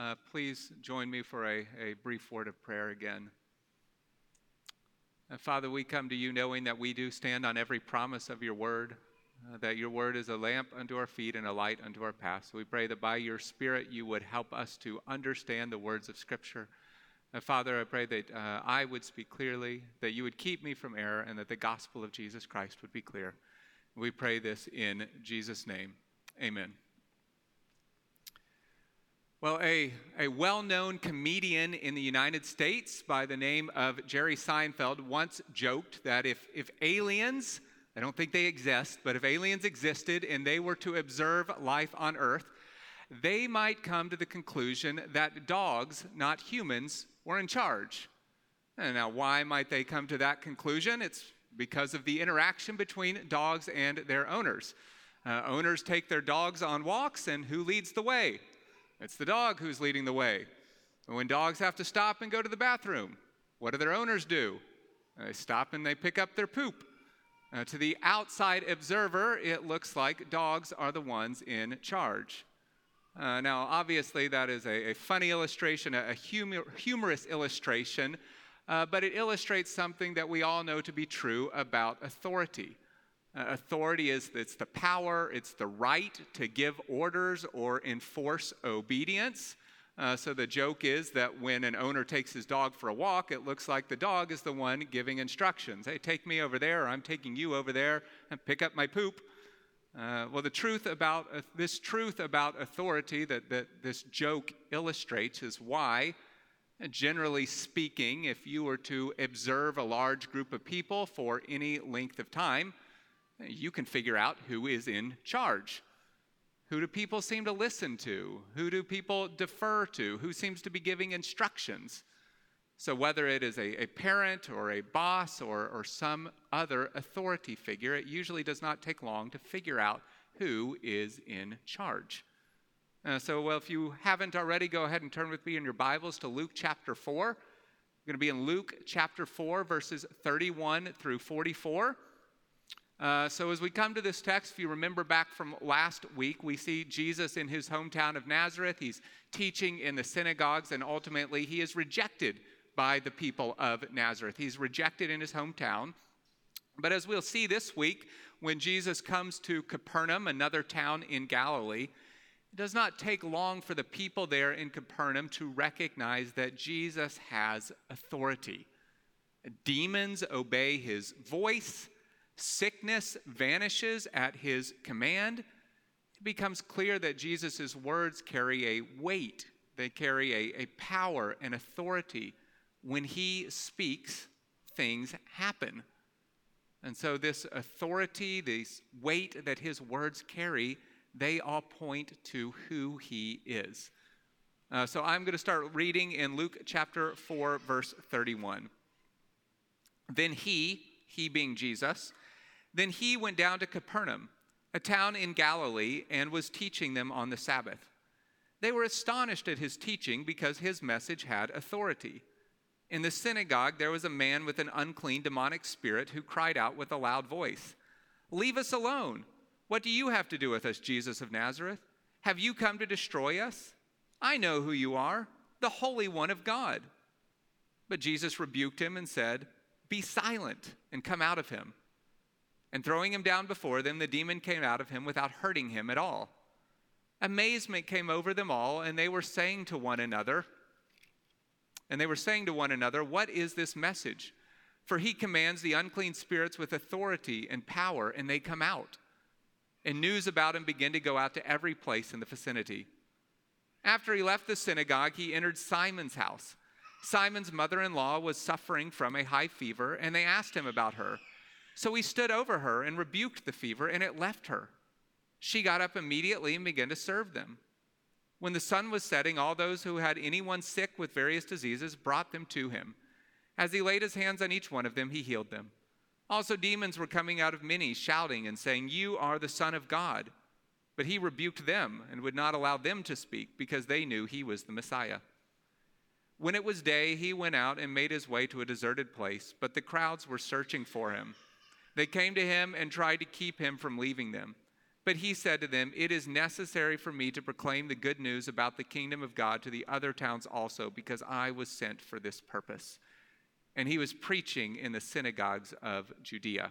Uh, please join me for a, a brief word of prayer again. Uh, Father, we come to you knowing that we do stand on every promise of your word, uh, that your word is a lamp unto our feet and a light unto our path. So we pray that by your Spirit you would help us to understand the words of Scripture. Uh, Father, I pray that uh, I would speak clearly, that you would keep me from error, and that the gospel of Jesus Christ would be clear. We pray this in Jesus' name. Amen. Well, a, a well known comedian in the United States by the name of Jerry Seinfeld once joked that if, if aliens, I don't think they exist, but if aliens existed and they were to observe life on Earth, they might come to the conclusion that dogs, not humans, were in charge. And now, why might they come to that conclusion? It's because of the interaction between dogs and their owners. Uh, owners take their dogs on walks, and who leads the way? It's the dog who's leading the way. And when dogs have to stop and go to the bathroom, what do their owners do? They stop and they pick up their poop. Uh, to the outside observer, it looks like dogs are the ones in charge. Uh, now, obviously, that is a, a funny illustration, a, a humor, humorous illustration, uh, but it illustrates something that we all know to be true about authority. Uh, authority is it's the power, it's the right to give orders or enforce obedience. Uh, so the joke is that when an owner takes his dog for a walk, it looks like the dog is the one giving instructions. Hey, take me over there, or I'm taking you over there, and pick up my poop. Uh, well, the truth about uh, this truth about authority that, that this joke illustrates is why, generally speaking, if you were to observe a large group of people for any length of time, you can figure out who is in charge. Who do people seem to listen to? Who do people defer to? Who seems to be giving instructions? So, whether it is a, a parent or a boss or, or some other authority figure, it usually does not take long to figure out who is in charge. Uh, so, well, if you haven't already, go ahead and turn with me in your Bibles to Luke chapter 4. We're going to be in Luke chapter 4, verses 31 through 44. Uh, so, as we come to this text, if you remember back from last week, we see Jesus in his hometown of Nazareth. He's teaching in the synagogues, and ultimately, he is rejected by the people of Nazareth. He's rejected in his hometown. But as we'll see this week, when Jesus comes to Capernaum, another town in Galilee, it does not take long for the people there in Capernaum to recognize that Jesus has authority. Demons obey his voice Sickness vanishes at his command. It becomes clear that Jesus' words carry a weight, they carry a, a power and authority. When he speaks, things happen. And so, this authority, this weight that his words carry, they all point to who he is. Uh, so, I'm going to start reading in Luke chapter 4, verse 31. Then he, he being Jesus, then he went down to Capernaum, a town in Galilee, and was teaching them on the Sabbath. They were astonished at his teaching because his message had authority. In the synagogue, there was a man with an unclean demonic spirit who cried out with a loud voice, Leave us alone. What do you have to do with us, Jesus of Nazareth? Have you come to destroy us? I know who you are, the Holy One of God. But Jesus rebuked him and said, Be silent and come out of him. And throwing him down before them, the demon came out of him without hurting him at all. Amazement came over them all, and they were saying to one another, and they were saying to one another, What is this message? For he commands the unclean spirits with authority and power, and they come out. And news about him began to go out to every place in the vicinity. After he left the synagogue, he entered Simon's house. Simon's mother in law was suffering from a high fever, and they asked him about her. So he stood over her and rebuked the fever, and it left her. She got up immediately and began to serve them. When the sun was setting, all those who had anyone sick with various diseases brought them to him. As he laid his hands on each one of them, he healed them. Also, demons were coming out of many, shouting and saying, You are the Son of God. But he rebuked them and would not allow them to speak because they knew he was the Messiah. When it was day, he went out and made his way to a deserted place, but the crowds were searching for him. They came to him and tried to keep him from leaving them. But he said to them, It is necessary for me to proclaim the good news about the kingdom of God to the other towns also, because I was sent for this purpose. And he was preaching in the synagogues of Judea.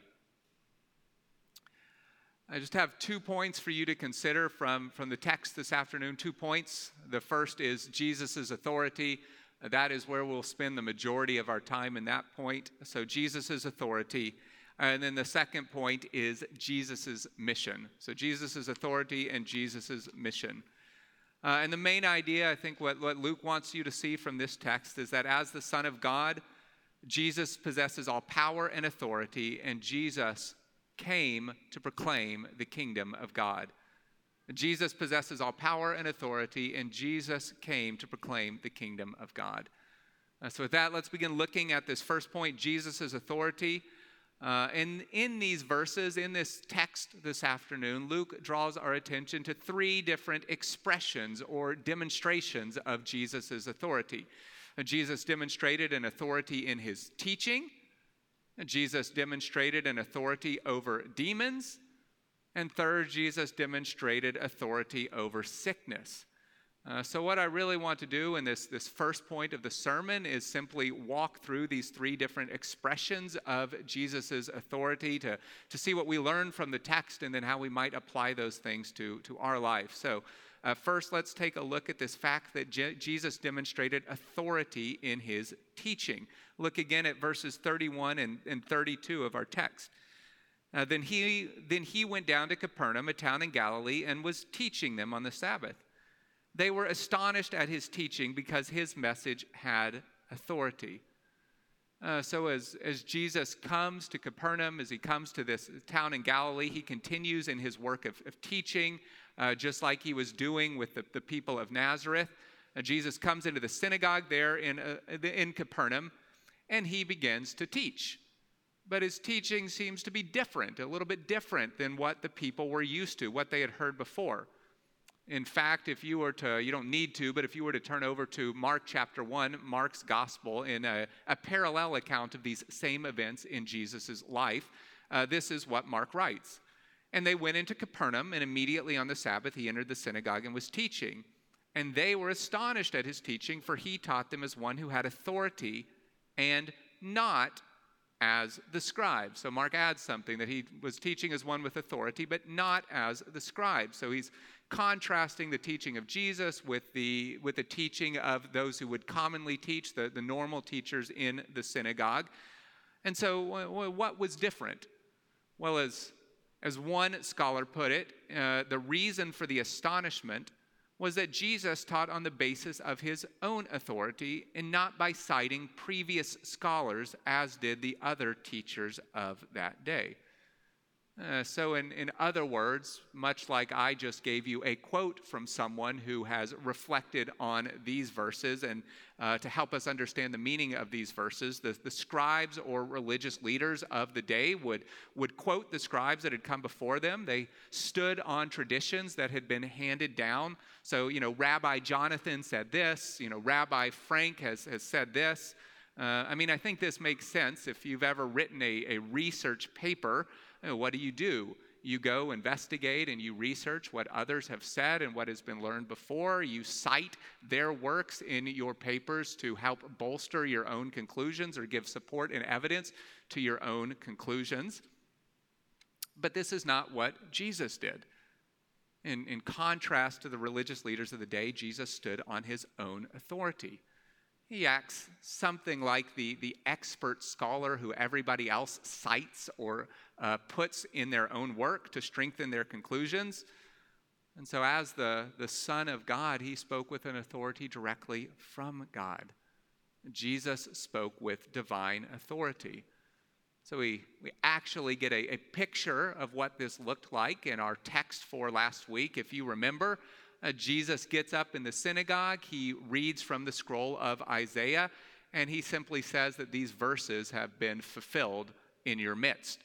I just have two points for you to consider from, from the text this afternoon. Two points. The first is Jesus' authority. That is where we'll spend the majority of our time in that point. So, Jesus' authority. And then the second point is Jesus' mission. So, Jesus' authority and Jesus' mission. Uh, and the main idea, I think, what, what Luke wants you to see from this text is that as the Son of God, Jesus possesses all power and authority, and Jesus came to proclaim the kingdom of God. Jesus possesses all power and authority, and Jesus came to proclaim the kingdom of God. Uh, so, with that, let's begin looking at this first point Jesus' authority. Uh, and in these verses, in this text this afternoon, Luke draws our attention to three different expressions or demonstrations of Jesus' authority. Jesus demonstrated an authority in his teaching, Jesus demonstrated an authority over demons. And third, Jesus demonstrated authority over sickness. Uh, so, what I really want to do in this, this first point of the sermon is simply walk through these three different expressions of Jesus' authority to, to see what we learn from the text and then how we might apply those things to, to our life. So, uh, first, let's take a look at this fact that Je- Jesus demonstrated authority in his teaching. Look again at verses 31 and, and 32 of our text. Uh, then, he, then he went down to Capernaum, a town in Galilee, and was teaching them on the Sabbath. They were astonished at his teaching because his message had authority. Uh, so, as, as Jesus comes to Capernaum, as he comes to this town in Galilee, he continues in his work of, of teaching, uh, just like he was doing with the, the people of Nazareth. Uh, Jesus comes into the synagogue there in, uh, in Capernaum, and he begins to teach. But his teaching seems to be different, a little bit different than what the people were used to, what they had heard before. In fact, if you were to, you don't need to, but if you were to turn over to Mark chapter 1, Mark's gospel, in a, a parallel account of these same events in Jesus' life, uh, this is what Mark writes. And they went into Capernaum, and immediately on the Sabbath he entered the synagogue and was teaching. And they were astonished at his teaching, for he taught them as one who had authority and not as the scribe. So Mark adds something that he was teaching as one with authority, but not as the scribe. So he's contrasting the teaching of Jesus with the, with the teaching of those who would commonly teach, the, the normal teachers in the synagogue. And so, what was different? Well, as, as one scholar put it, uh, the reason for the astonishment was that Jesus taught on the basis of his own authority and not by citing previous scholars, as did the other teachers of that day. Uh, so, in, in other words, much like I just gave you a quote from someone who has reflected on these verses, and uh, to help us understand the meaning of these verses, the, the scribes or religious leaders of the day would, would quote the scribes that had come before them. They stood on traditions that had been handed down. So, you know, Rabbi Jonathan said this, you know, Rabbi Frank has, has said this. Uh, I mean, I think this makes sense if you've ever written a, a research paper. Uh, what do you do? You go investigate and you research what others have said and what has been learned before. You cite their works in your papers to help bolster your own conclusions or give support and evidence to your own conclusions. But this is not what Jesus did. In, in contrast to the religious leaders of the day, Jesus stood on his own authority. He acts something like the, the expert scholar who everybody else cites or uh, puts in their own work to strengthen their conclusions. And so, as the, the Son of God, he spoke with an authority directly from God. Jesus spoke with divine authority. So, we, we actually get a, a picture of what this looked like in our text for last week. If you remember, uh, Jesus gets up in the synagogue, he reads from the scroll of Isaiah, and he simply says that these verses have been fulfilled in your midst.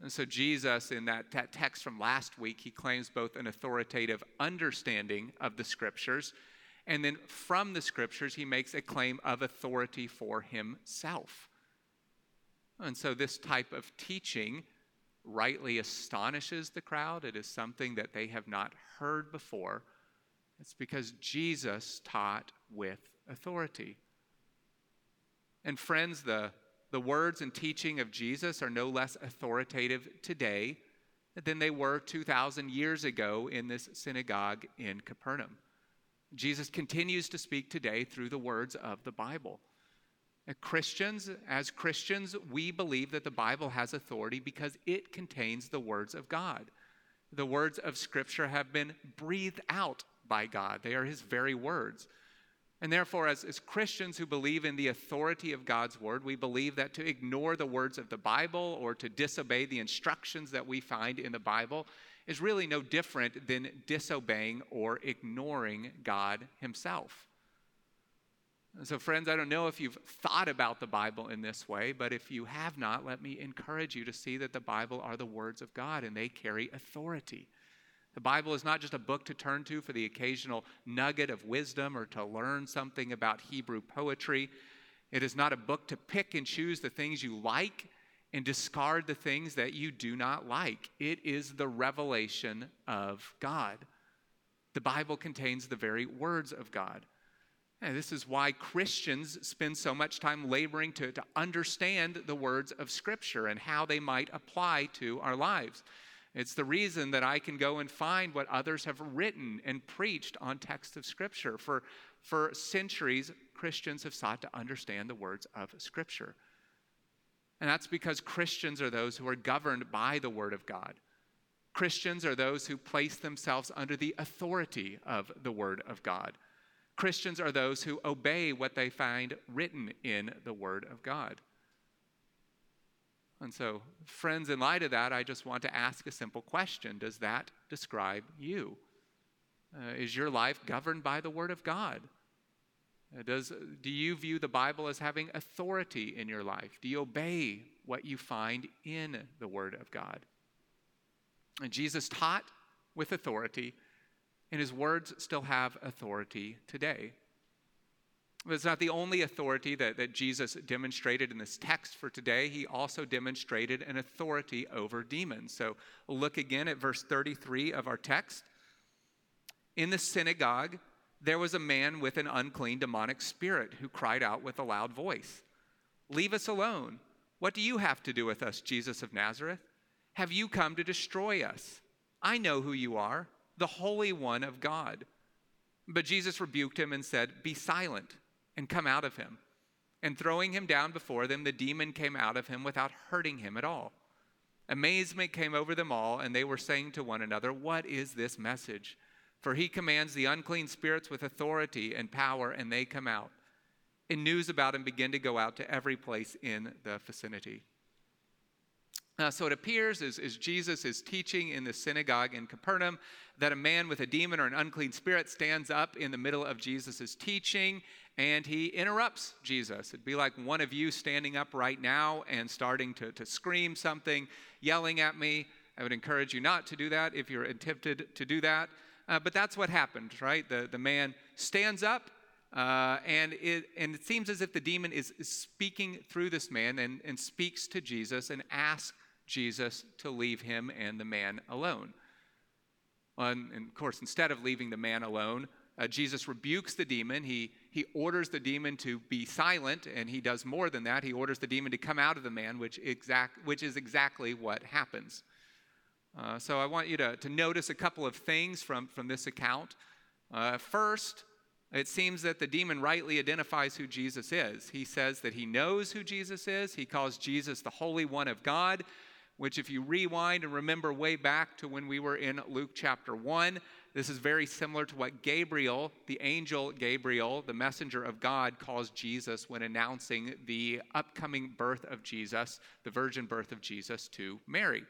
And so, Jesus, in that, that text from last week, he claims both an authoritative understanding of the scriptures, and then from the scriptures, he makes a claim of authority for himself. And so, this type of teaching rightly astonishes the crowd, it is something that they have not heard before. It's because Jesus taught with authority. And friends, the, the words and teaching of Jesus are no less authoritative today than they were 2,000 years ago in this synagogue in Capernaum. Jesus continues to speak today through the words of the Bible. Christians, as Christians, we believe that the Bible has authority because it contains the words of God. The words of Scripture have been breathed out by God, they are His very words. And therefore, as, as Christians who believe in the authority of God's word, we believe that to ignore the words of the Bible or to disobey the instructions that we find in the Bible is really no different than disobeying or ignoring God Himself. So, friends, I don't know if you've thought about the Bible in this way, but if you have not, let me encourage you to see that the Bible are the words of God and they carry authority. The Bible is not just a book to turn to for the occasional nugget of wisdom or to learn something about Hebrew poetry. It is not a book to pick and choose the things you like and discard the things that you do not like. It is the revelation of God. The Bible contains the very words of God. And this is why Christians spend so much time laboring to, to understand the words of Scripture and how they might apply to our lives. It's the reason that I can go and find what others have written and preached on texts of Scripture. For, for centuries, Christians have sought to understand the words of Scripture. And that's because Christians are those who are governed by the Word of God. Christians are those who place themselves under the authority of the Word of God. Christians are those who obey what they find written in the Word of God. And so, friends, in light of that, I just want to ask a simple question Does that describe you? Uh, is your life governed by the Word of God? Uh, does, do you view the Bible as having authority in your life? Do you obey what you find in the Word of God? And Jesus taught with authority and his words still have authority today. But it's not the only authority that, that Jesus demonstrated in this text for today. He also demonstrated an authority over demons. So look again at verse 33 of our text. In the synagogue, there was a man with an unclean demonic spirit who cried out with a loud voice Leave us alone. What do you have to do with us, Jesus of Nazareth? Have you come to destroy us? I know who you are the Holy One of God. But Jesus rebuked him and said, Be silent and come out of him. And throwing him down before them, the demon came out of him without hurting him at all. Amazement came over them all, and they were saying to one another, What is this message? For he commands the unclean spirits with authority and power, and they come out. And news about him began to go out to every place in the vicinity. Uh, so it appears as, as Jesus is teaching in the synagogue in Capernaum that a man with a demon or an unclean spirit stands up in the middle of Jesus' teaching and he interrupts Jesus. It'd be like one of you standing up right now and starting to, to scream something, yelling at me. I would encourage you not to do that if you're tempted to do that. Uh, but that's what happened, right? The, the man stands up, uh, and, it, and it seems as if the demon is, speaking through this man and, and speaks to Jesus and asks Jesus to leave him and the man alone. And, of course, instead of leaving the man alone, uh, Jesus rebukes the demon. He, he orders the demon to be silent, and he does more than that. He orders the demon to come out of the man, which, exact, which is exactly what happens. Uh, so I want you to, to notice a couple of things from, from this account. Uh, first, it seems that the demon rightly identifies who Jesus is. He says that he knows who Jesus is, he calls Jesus the Holy One of God which, if you rewind and remember way back to when we were in Luke chapter 1, this is very similar to what Gabriel, the angel Gabriel, the messenger of God, calls Jesus when announcing the upcoming birth of Jesus, the virgin birth of Jesus to Mary.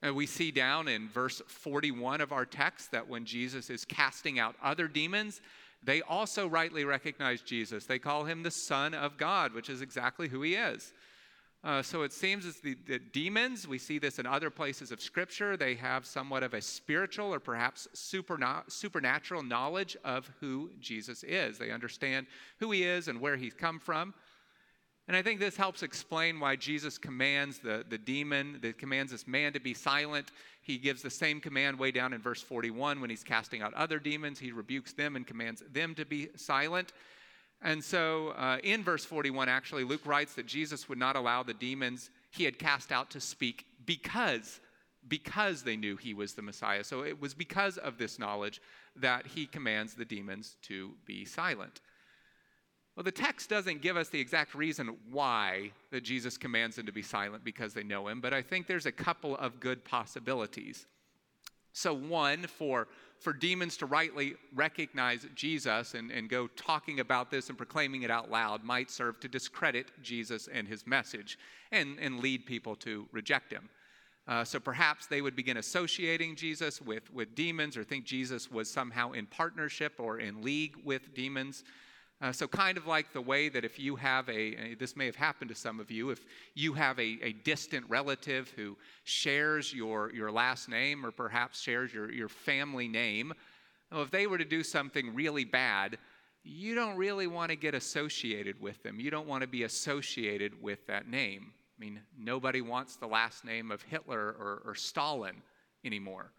And we see down in verse 41 of our text that when Jesus is casting out other demons, they also rightly recognize Jesus. They call him the Son of God, which is exactly who he is. Uh, so it seems as the, the, demons, we see this in other places of Scripture, they have somewhat of a spiritual or perhaps superna- supernatural knowledge of who Jesus is. They understand who he is and where he's come from. And I think this helps explain why Jesus commands the, the demon, that commands this man to be silent. He gives the same command way down in verse 41 when he's casting out other demons. He rebukes them and commands them to be silent. And so uh, in verse 41, actually, Luke writes that Jesus would not allow the demons he had cast out to speak because because they knew he was the Messiah. So it was because of this knowledge that he commands the demons to be silent. Well, the text doesn't give us the exact reason why that Jesus commands them to be silent because they know him, but I think there's a couple of good possibilities. So, one, for, for demons to rightly recognize Jesus and, and go talking about this and proclaiming it out loud might serve to discredit Jesus and his message and, and lead people to reject him. Uh, so perhaps they would begin associating Jesus with, with demons or think Jesus was somehow in partnership or in league with demons. Uh, so, kind of like the way that if you have a, this may have happened to some of you, if you have a, a distant relative who shares your, your last name or perhaps shares your, your family name, well, if they were to do something really bad, you don't really want to get associated with them. You don't want to be associated with that name. I mean, nobody wants the last name of Hitler or, or Stalin anymore.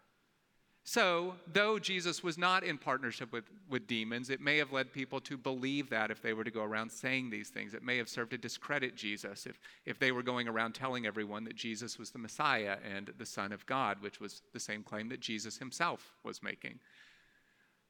So, though Jesus was not in partnership with, with demons, it may have led people to believe that if they were to go around saying these things. It may have served to discredit Jesus if, if they were going around telling everyone that Jesus was the Messiah and the Son of God, which was the same claim that Jesus himself was making.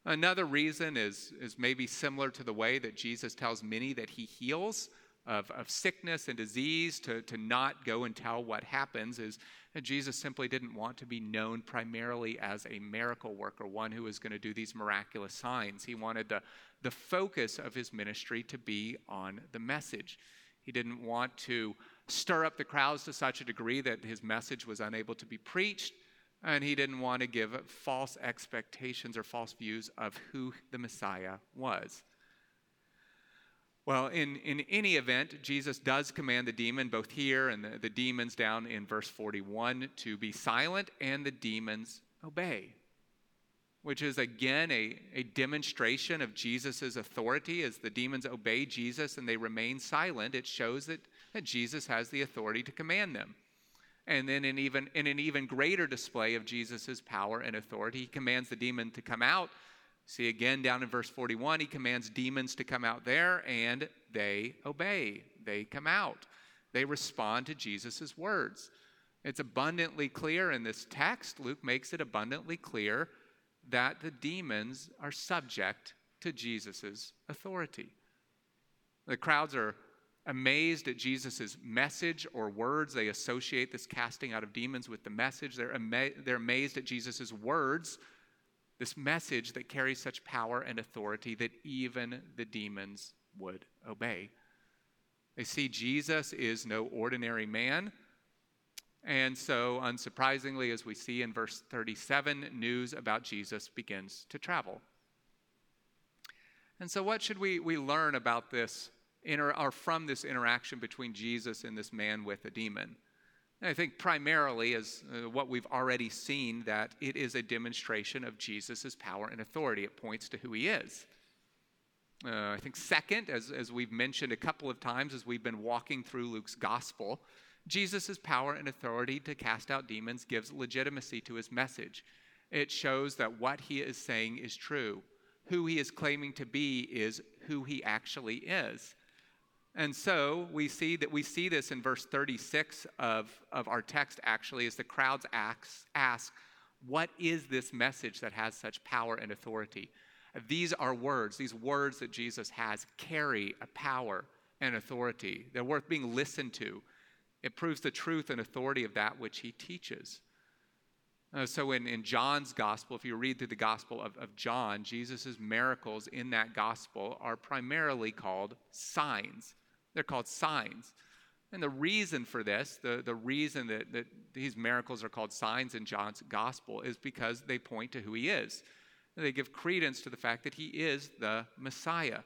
Another reason is, is maybe similar to the way that Jesus tells many that he heals of, of sickness and disease to, to not go and tell what happens is Jesus simply didn't want to be known primarily as a miracle worker, one who was going to do these miraculous signs. He wanted the, the focus of his ministry to be on the message. He didn't want to stir up the crowds to such a degree that his message was unable to be preached. And he didn't want to give false expectations or false views of who the Messiah was. Well, in, in any event, Jesus does command the demon, both here and the, the demons down in verse 41, to be silent, and the demons obey, which is again a, a demonstration of Jesus' authority. As the demons obey Jesus and they remain silent, it shows that, that Jesus has the authority to command them. And then, in, even, in an even greater display of Jesus' power and authority, he commands the demon to come out See again down in verse 41, he commands demons to come out there and they obey. They come out. They respond to Jesus' words. It's abundantly clear in this text. Luke makes it abundantly clear that the demons are subject to Jesus' authority. The crowds are amazed at Jesus' message or words. They associate this casting out of demons with the message. They're, ama- they're amazed at Jesus' words this message that carries such power and authority that even the demons would obey. They see Jesus is no ordinary man. And so, unsurprisingly, as we see in verse 37, news about Jesus begins to travel. And so, what should we, we learn about this, inter, or from this interaction between Jesus and this man with a demon? And I think primarily, as uh, what we've already seen, that it is a demonstration of Jesus' power and authority. It points to who he is. Uh, I think, second, as, as we've mentioned a couple of times as we've been walking through Luke's gospel, Jesus' power and authority to cast out demons gives legitimacy to his message. It shows that what he is saying is true. Who he is claiming to be is who he actually is. And so we see that we see this in verse 36 of, of our text actually as the crowds ask, What is this message that has such power and authority? These are words, these words that Jesus has carry a power and authority. They're worth being listened to. It proves the truth and authority of that which he teaches. Uh, so in, in John's gospel, if you read through the gospel of, of John, Jesus' miracles in that gospel are primarily called signs. They're called signs. And the reason for this, the, the reason that, that these miracles are called signs in John's gospel, is because they point to who he is. They give credence to the fact that he is the Messiah.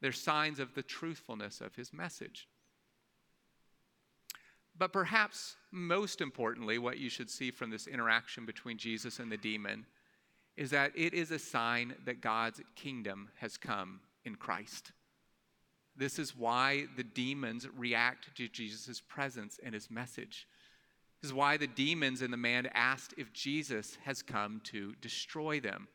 They're signs of the truthfulness of his message. But perhaps most importantly, what you should see from this interaction between Jesus and the demon is that it is a sign that God's kingdom has come in Christ. This is why the demons react to Jesus' presence and his message. This is why the demons and the man asked if Jesus has come to destroy them.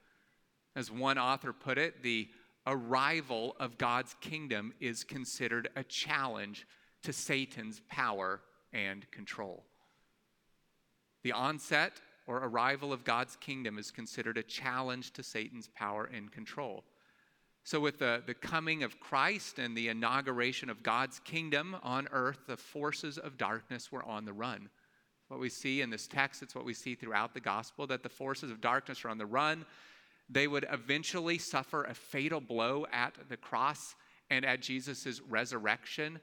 As one author put it, the arrival of God's kingdom is considered a challenge to Satan's power and control. The onset or arrival of God's kingdom is considered a challenge to Satan's power and control. So, with the, the coming of Christ and the inauguration of God's kingdom on earth, the forces of darkness were on the run. What we see in this text, it's what we see throughout the gospel that the forces of darkness are on the run. They would eventually suffer a fatal blow at the cross and at Jesus' resurrection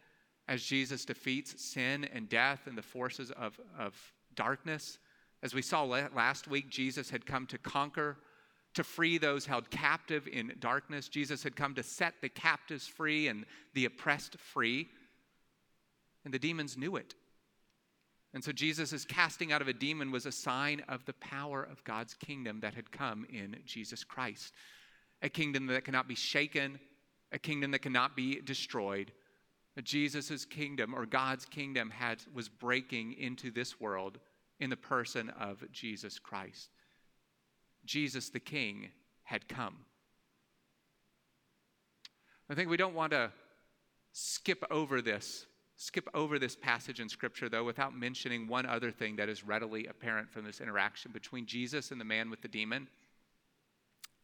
as Jesus defeats sin and death and the forces of, of darkness. As we saw last week, Jesus had come to conquer to free those held captive in darkness. Jesus had come to set the captives free and the oppressed free. And the demons knew it. And so Jesus' casting out of a demon was a sign of the power of God's kingdom that had come in Jesus Christ. A kingdom that cannot be shaken, a kingdom that cannot be destroyed. Jesus' kingdom or God's kingdom had, was breaking into this world in the person of Jesus Christ. Jesus the King had come. I think we don't want to skip over this, skip over this passage in Scripture, though, without mentioning one other thing that is readily apparent from this interaction between Jesus and the man with the demon.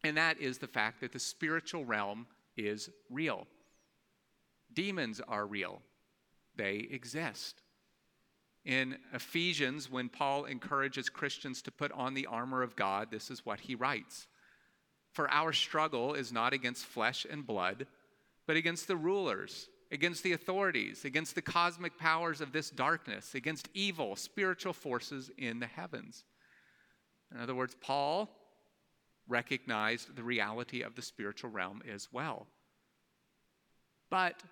And that is the fact that the spiritual realm is real. Demons are real, they exist. In Ephesians, when Paul encourages Christians to put on the armor of God, this is what he writes For our struggle is not against flesh and blood, but against the rulers, against the authorities, against the cosmic powers of this darkness, against evil spiritual forces in the heavens. In other words, Paul recognized the reality of the spiritual realm as well. But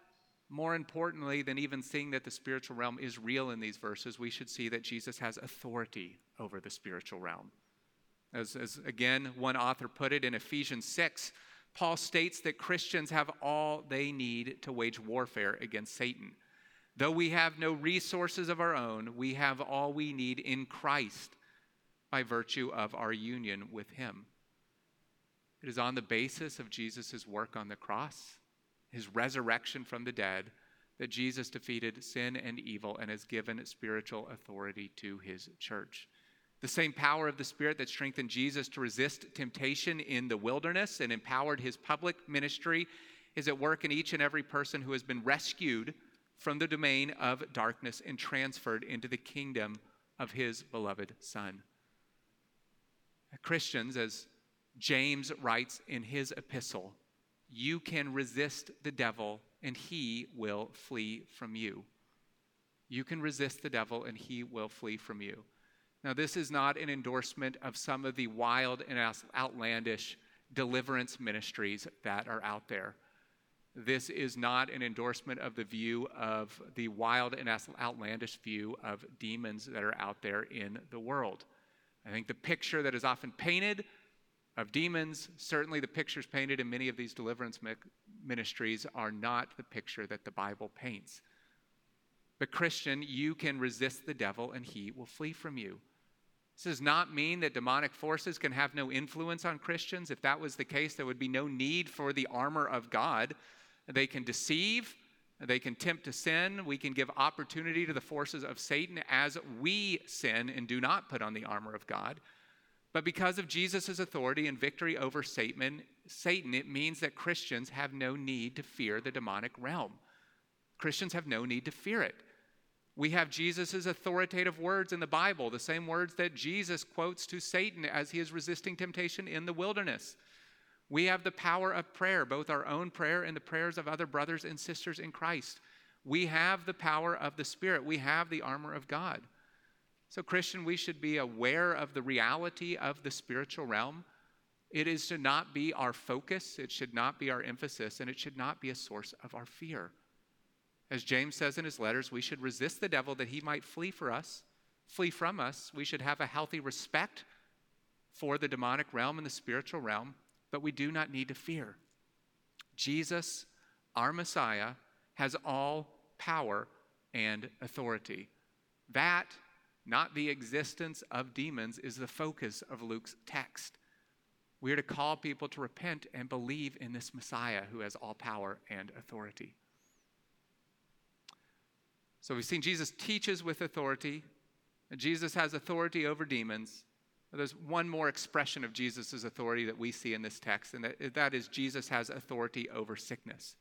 more importantly than even seeing that the spiritual realm is real in these verses, we should see that Jesus has authority over the spiritual realm. As, as again, one author put it in Ephesians 6, Paul states that Christians have all they need to wage warfare against Satan. Though we have no resources of our own, we have all we need in Christ by virtue of our union with Him. It is on the basis of Jesus' work on the cross his resurrection from the dead, that Jesus defeated sin and evil and has given spiritual authority to his church. The same power of the Spirit that strengthened Jesus to resist temptation in the wilderness and empowered his public ministry is at work in each and every person who has been rescued from the domain of darkness and transferred into the kingdom of his beloved Son. Christians, as James writes in his epistle, you can resist the devil and he will flee from you. You can resist the devil and he will flee from you. Now, this is not an endorsement of some of the wild and outlandish deliverance ministries that are out there. This is not an endorsement of the view of the wild and outlandish view of demons that are out there in the world. I think the picture that is often painted of demons. Certainly, the pictures painted in many of these deliverance ministries are not the picture that the Bible paints. But, Christian, you can resist the devil and he will flee from you. This does not mean that demonic forces can have no influence on Christians. If that was the case, there would be no need for the armor of God. They can deceive, they can tempt to sin. We can give opportunity to the forces of Satan as we sin and do not put on the armor of God. But because of Jesus' authority and victory over Satan, Satan, it means that Christians have no need to fear the demonic realm. Christians have no need to fear it. We have Jesus' authoritative words in the Bible, the same words that Jesus quotes to Satan as he is resisting temptation in the wilderness. We have the power of prayer, both our own prayer and the prayers of other brothers and sisters in Christ. We have the power of the Spirit. We have the armor of God. So, Christian, we should be aware of the reality of the spiritual realm. It is to not be our focus, it should not be our emphasis, and it should not be a source of our fear. As James says in his letters, we should resist the devil that he might flee for us, flee from us. We should have a healthy respect for the demonic realm and the spiritual realm, but we do not need to fear. Jesus, our Messiah, has all power and authority. That, not the existence of demons, is the focus of Luke's text. We are to call people to repent and believe in this Messiah who has all power and authority. So we've seen Jesus teaches with authority, Jesus has authority over demons. There's one more expression of Jesus' authority that we see in this text, and that, that is Jesus has authority over sickness.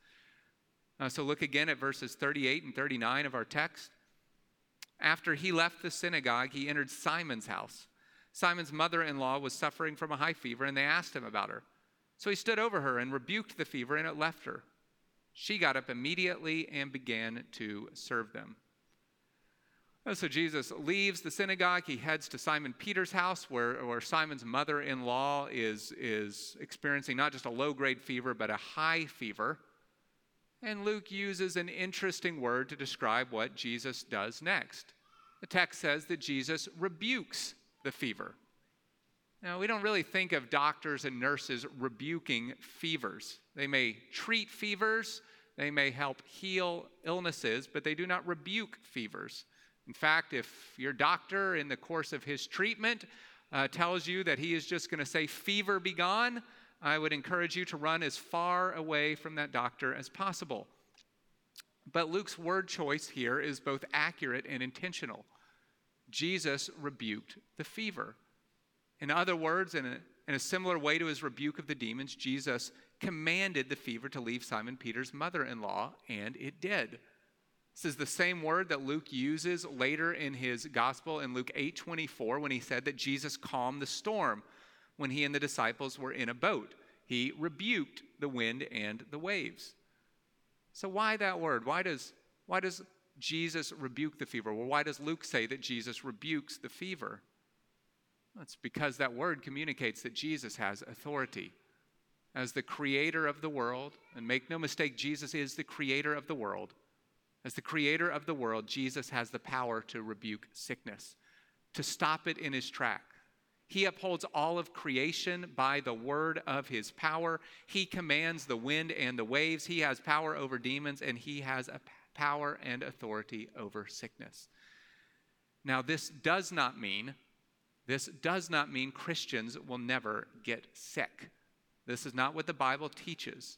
Uh, so look again at verses 38 and 39 of our text. After he left the synagogue, he entered Simon's house. Simon's mother in law was suffering from a high fever, and they asked him about her. So he stood over her and rebuked the fever, and it left her. She got up immediately and began to serve them. So Jesus leaves the synagogue. He heads to Simon Peter's house, where, where Simon's mother in law is, is experiencing not just a low grade fever, but a high fever. And Luke uses an interesting word to describe what Jesus does next. The text says that Jesus rebukes the fever. Now, we don't really think of doctors and nurses rebuking fevers. They may treat fevers, they may help heal illnesses, but they do not rebuke fevers. In fact, if your doctor, in the course of his treatment, uh, tells you that he is just going to say, fever be gone, I would encourage you to run as far away from that doctor as possible. But Luke's word choice here is both accurate and intentional. Jesus rebuked the fever. In other words, in a, in a similar way to his rebuke of the demons, Jesus commanded the fever to leave Simon Peter's mother in law, and it did. This is the same word that Luke uses later in his gospel in Luke 8 24 when he said that Jesus calmed the storm when he and the disciples were in a boat. He rebuked the wind and the waves. So, why that word? Why does, why does Jesus rebuke the fever? Well, why does Luke say that Jesus rebukes the fever? It's because that word communicates that Jesus has authority. As the creator of the world, and make no mistake, Jesus is the creator of the world. As the creator of the world, Jesus has the power to rebuke sickness, to stop it in his track, he upholds all of creation by the word of his power. He commands the wind and the waves. He has power over demons, and he has a power and authority over sickness. Now, this does not mean this does not mean Christians will never get sick. This is not what the Bible teaches.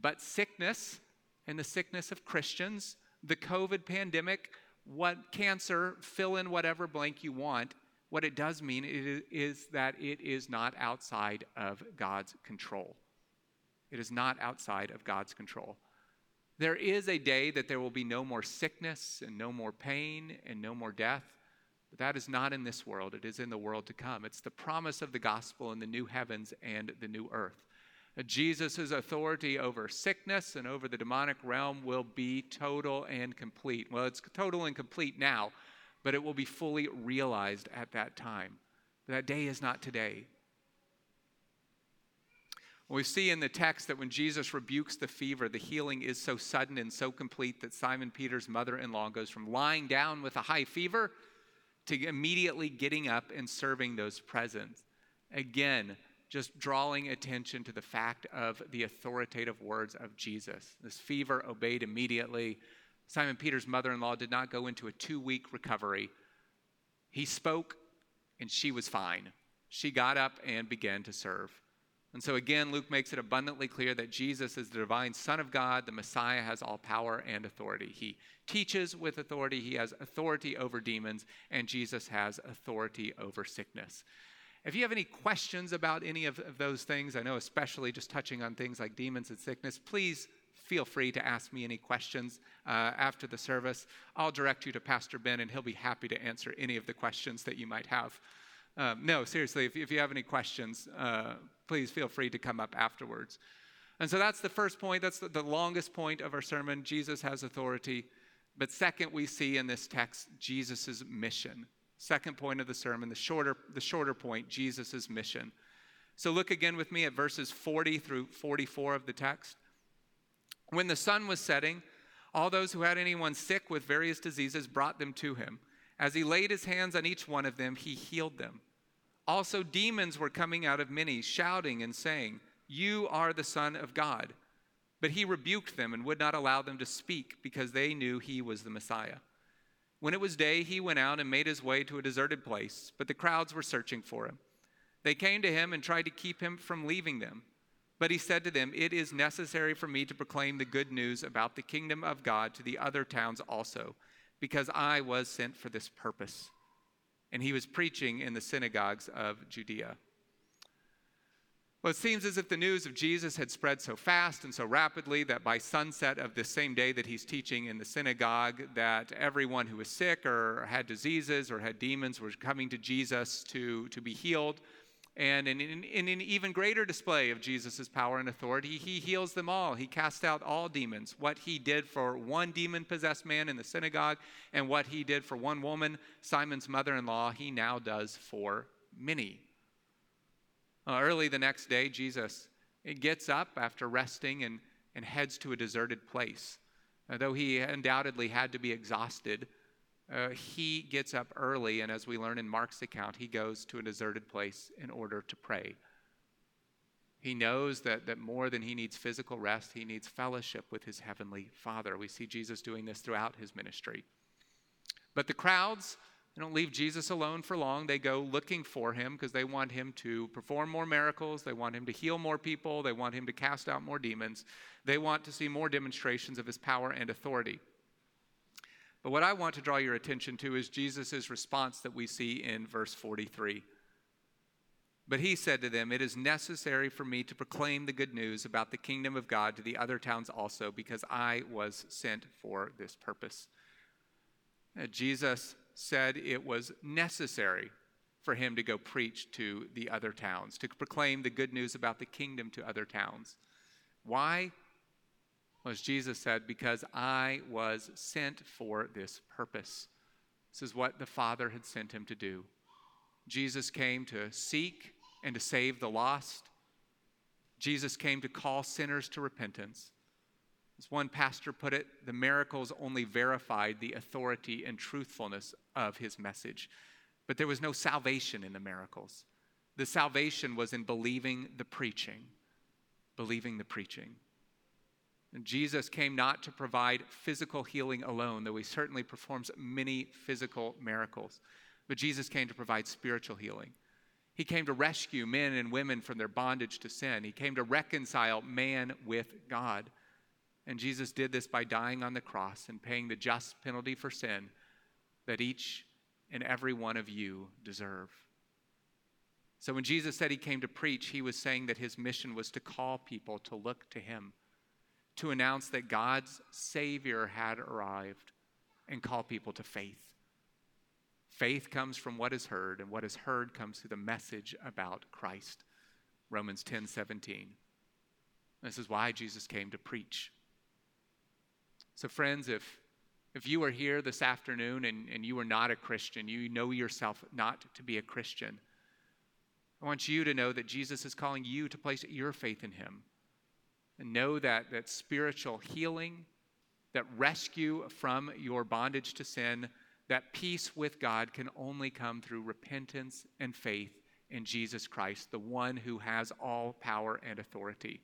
But sickness and the sickness of Christians, the COVID pandemic, what cancer, fill in whatever blank you want, what it does mean is that it is not outside of God's control. It is not outside of God's control. There is a day that there will be no more sickness and no more pain and no more death. But that is not in this world, it is in the world to come. It's the promise of the gospel in the new heavens and the new earth. Jesus' authority over sickness and over the demonic realm will be total and complete. Well, it's total and complete now, but it will be fully realized at that time. That day is not today. We see in the text that when Jesus rebukes the fever, the healing is so sudden and so complete that Simon Peter's mother in law goes from lying down with a high fever to immediately getting up and serving those present. Again, just drawing attention to the fact of the authoritative words of Jesus. This fever obeyed immediately. Simon Peter's mother in law did not go into a two week recovery. He spoke, and she was fine. She got up and began to serve. And so, again, Luke makes it abundantly clear that Jesus is the divine Son of God. The Messiah has all power and authority. He teaches with authority, he has authority over demons, and Jesus has authority over sickness. If you have any questions about any of, of those things, I know especially just touching on things like demons and sickness, please feel free to ask me any questions uh, after the service. I'll direct you to Pastor Ben, and he'll be happy to answer any of the questions that you might have. Um, no, seriously, if, if, you have any questions, uh, please feel free to come up afterwards. And so that's the first point. That's the, the longest point of our sermon. Jesus has authority. But second, we see in this text Jesus' mission. Second point of the sermon, the shorter, the shorter point, Jesus' mission. So look again with me at verses 40 through 44 of the text. When the sun was setting, all those who had anyone sick with various diseases brought them to him. As he laid his hands on each one of them, he healed them. Also, demons were coming out of many, shouting and saying, You are the Son of God. But he rebuked them and would not allow them to speak because they knew he was the Messiah. When it was day, he went out and made his way to a deserted place, but the crowds were searching for him. They came to him and tried to keep him from leaving them. But he said to them, It is necessary for me to proclaim the good news about the kingdom of God to the other towns also, because I was sent for this purpose. And he was preaching in the synagogues of Judea. Well, it seems as if the news of Jesus had spread so fast and so rapidly that by sunset of this same day that he's teaching in the synagogue, that everyone who was sick or had diseases or had demons was coming to Jesus to, to be healed. And in, in, in, an even greater display of Jesus' power and authority, he heals them all. He casts out all demons. What he did for one demon possessed man in the synagogue and what he did for one woman, Simon's mother in law, he now does for many. Uh, early the next day, Jesus gets up after resting and, and heads to a deserted place. Though he undoubtedly had to be exhausted, uh, he gets up early, and as we learn in Mark's account, he goes to a deserted place in order to pray. He knows that, that more than he needs physical rest, he needs fellowship with his heavenly Father. We see Jesus doing this throughout his ministry. But the crowds, they don't leave Jesus alone for long. They go looking for him because they want him to perform more miracles. They want him to heal more people. They want him to cast out more demons. They want to see more demonstrations of his power and authority. But what I want to draw your attention to is Jesus' response that we see in verse 43. But he said to them, It is necessary for me to proclaim the good news about the kingdom of God to the other towns also, because I was sent for this purpose. Uh, Jesus said it was necessary for him to go preach to the other towns, to proclaim the good news about the kingdom to other towns. Why? Well, as Jesus said, because I was sent for this purpose. This is what the Father had sent him to do. Jesus came to seek and to save the lost. Jesus came to call sinners to repentance. As one pastor put it, the miracles only verified the authority and truthfulness of his message. But there was no salvation in the miracles. The salvation was in believing the preaching. Believing the preaching. Jesus came not to provide physical healing alone, though he certainly performs many physical miracles. But Jesus came to provide spiritual healing. He came to rescue men and women from their bondage to sin. He came to reconcile man with God. And Jesus did this by dying on the cross and paying the just penalty for sin that each and every one of you deserve. So when Jesus said he came to preach, he was saying that his mission was to call people to look to him, to announce that God's Savior had arrived, and call people to faith. Faith comes from what is heard, and what is heard comes through the message about Christ. Romans 10 17. This is why Jesus came to preach. So, friends, if, if you are here this afternoon and, and you are not a Christian, you know yourself not to be a Christian, I want you to know that Jesus is calling you to place your faith in him. Know that, that spiritual healing, that rescue from your bondage to sin, that peace with God can only come through repentance and faith in Jesus Christ, the one who has all power and authority.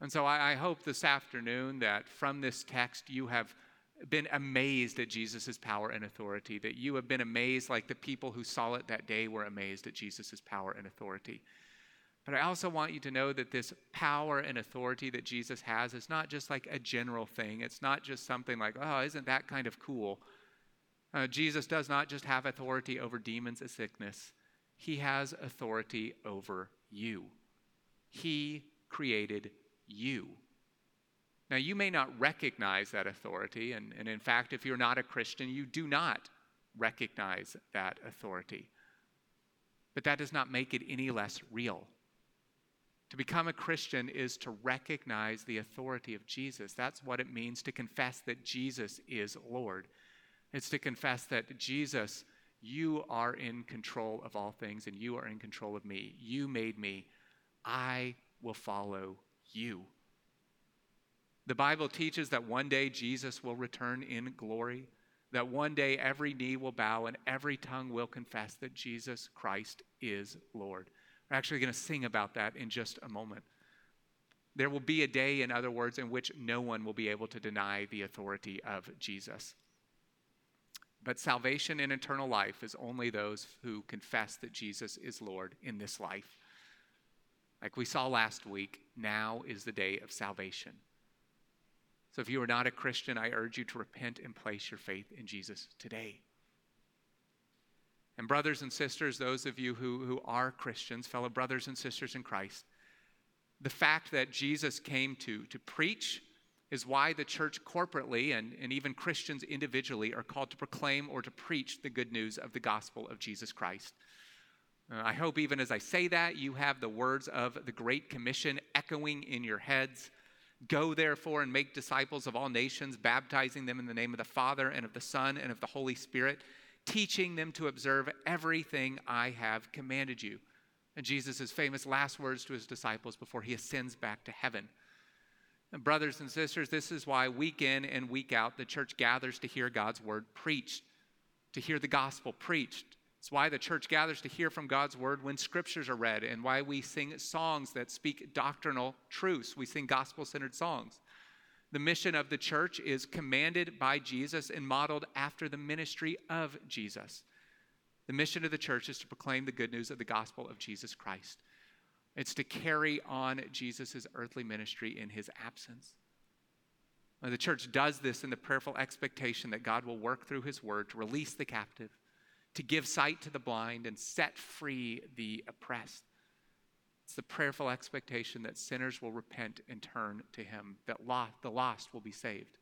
And so I, I hope this afternoon that from this text you have been amazed at Jesus' power and authority, that you have been amazed like the people who saw it that day were amazed at Jesus' power and authority. But I also want you to know that this power and authority that Jesus has is not just like a general thing. It's not just something like, oh, isn't that kind of cool? Uh, Jesus does not just have authority over demons and sickness, He has authority over you. He created you. Now, you may not recognize that authority, and, and in fact, if you're not a Christian, you do not recognize that authority. But that does not make it any less real. To become a Christian is to recognize the authority of Jesus. That's what it means to confess that Jesus is Lord. It's to confess that Jesus, you are in control of all things and you are in control of me. You made me. I will follow you. The Bible teaches that one day Jesus will return in glory, that one day every knee will bow and every tongue will confess that Jesus Christ is Lord. We're actually going to sing about that in just a moment. There will be a day, in other words, in which no one will be able to deny the authority of Jesus. But salvation and eternal life is only those who confess that Jesus is Lord in this life. Like we saw last week, now is the day of salvation. So if you are not a Christian, I urge you to repent and place your faith in Jesus today. And, brothers and sisters, those of you who, who are Christians, fellow brothers and sisters in Christ, the fact that Jesus came to, to preach is why the church corporately and, and even Christians individually are called to proclaim or to preach the good news of the gospel of Jesus Christ. Uh, I hope even as I say that, you have the words of the Great Commission echoing in your heads. Go therefore and make disciples of all nations, baptizing them in the name of the Father and of the Son and of the Holy Spirit teaching them to observe everything I have commanded you. And Jesus' famous last words to his disciples before he ascends back to heaven. And brothers and sisters, this is why week in and week out the church gathers to hear God's word preached, to hear the gospel preached. It's why the church gathers to hear from God's word when scriptures are read, and why we sing songs that speak doctrinal truths. We sing gospel centered songs. The mission of the church is commanded by Jesus and modeled after the ministry of Jesus. The mission of the church is to proclaim the good news of the gospel of Jesus Christ. It's to carry on Jesus' earthly ministry in his absence. The church does this in the prayerful expectation that God will work through his word to release the captive, to give sight to the blind, and set free the oppressed. It's the prayerful expectation that sinners will repent and turn to Him, that the lost will be saved.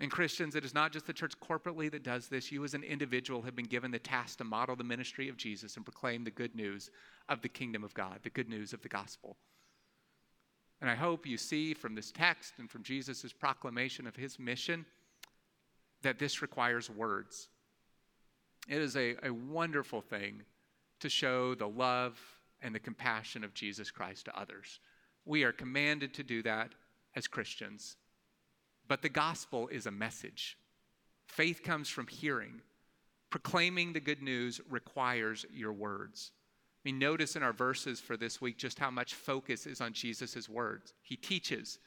And Christians, it is not just the church corporately that does this. You, as an individual, have been given the task to model the ministry of Jesus and proclaim the good news of the kingdom of God, the good news of the gospel. And I hope you see from this text and from Jesus' proclamation of his mission that this requires words. It is a, a wonderful thing to show the love and the compassion of Jesus Christ to others. We are commanded to do that as Christians. But the gospel is a message. Faith comes from hearing. Proclaiming the good news requires your words. I mean, notice in our verses for this week just how much focus is on Jesus' words. He teaches,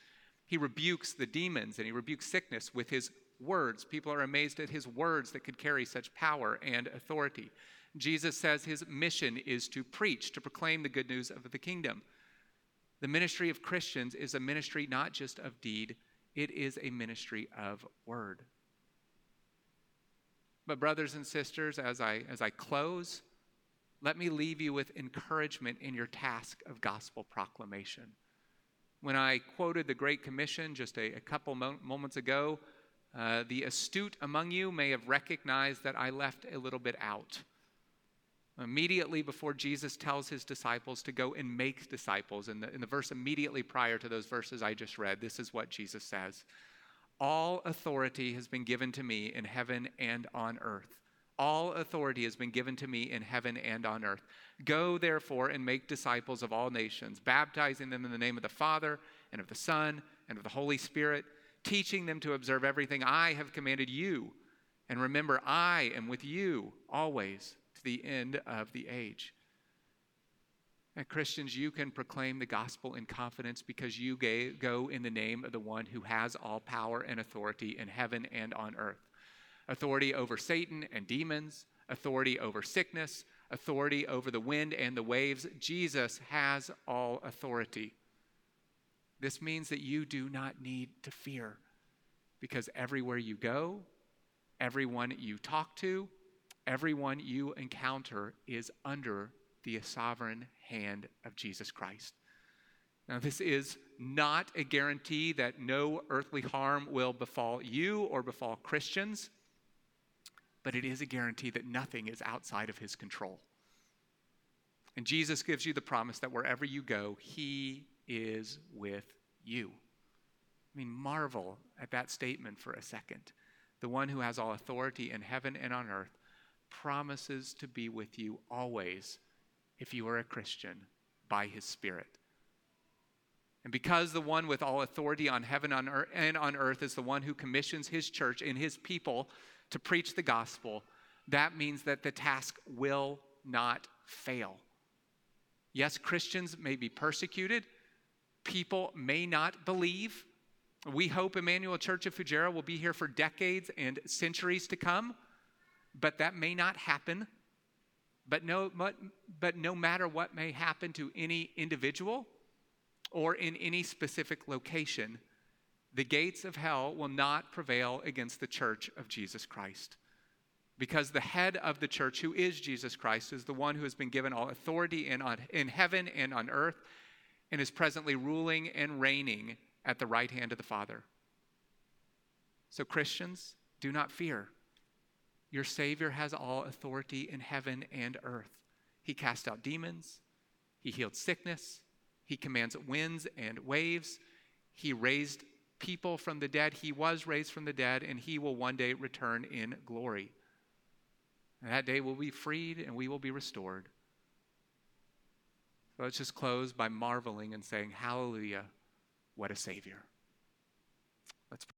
he rebukes the demons, and he rebukes sickness with his words. People are amazed at his words that could carry such power and authority. Jesus says his mission is to preach, to proclaim the good news of the kingdom. The ministry of Christians is a ministry not just of deed, it is a ministry of word. But, brothers and sisters, as I, as I close, let me leave you with encouragement in your task of gospel proclamation. When I quoted the Great Commission just a, a couple mo- moments ago, uh, the astute among you may have recognized that I left a little bit out. Immediately before Jesus tells his disciples to go and make disciples, in the, in the verse immediately prior to those verses I just read, this is what Jesus says All authority has been given to me in heaven and on earth. All authority has been given to me in heaven and on earth. Go, therefore, and make disciples of all nations, baptizing them in the name of the Father, and of the Son, and of the Holy Spirit, teaching them to observe everything I have commanded you. And remember, I am with you always the end of the age. And Christians, you can proclaim the gospel in confidence because you go in the name of the one who has all power and authority in heaven and on earth authority over Satan and demons, authority over sickness, authority over the wind and the waves. Jesus has all authority. This means that you do not need to fear because everywhere you go, everyone you talk to, Everyone you encounter is under the sovereign hand of Jesus Christ. Now, this is not a guarantee that no earthly harm will befall you or befall Christians, but it is a guarantee that nothing is outside of his control. And Jesus gives you the promise that wherever you go, he is with you. I mean, marvel at that statement for a second. The one who has all authority in heaven and on earth promises to be with you always if you are a Christian by his Spirit. And because the one with all authority on heaven and on earth is the one who commissions his church and his people to preach the gospel, that means that the task will not fail. Yes, Christians may be persecuted. People may not believe. We hope Emmanuel Church of Fujairah will be here for decades and centuries to come, but that may not happen. But no, but, no matter what may happen to any individual or in any specific location, the gates of hell will not prevail against the church of Jesus Christ. Because the head of the church, who is Jesus Christ, is the one who has been given all authority in, on, in heaven and on earth and is presently ruling and reigning at the right hand of the Father. So, Christians, do not fear. Your Savior has all authority in heaven and earth. He cast out demons, He healed sickness, He commands winds and waves, He raised people from the dead. He was raised from the dead, and He will one day return in glory. And that day we'll be freed and we will be restored. So let's just close by marveling and saying, Hallelujah, what a Savior. Let's pray.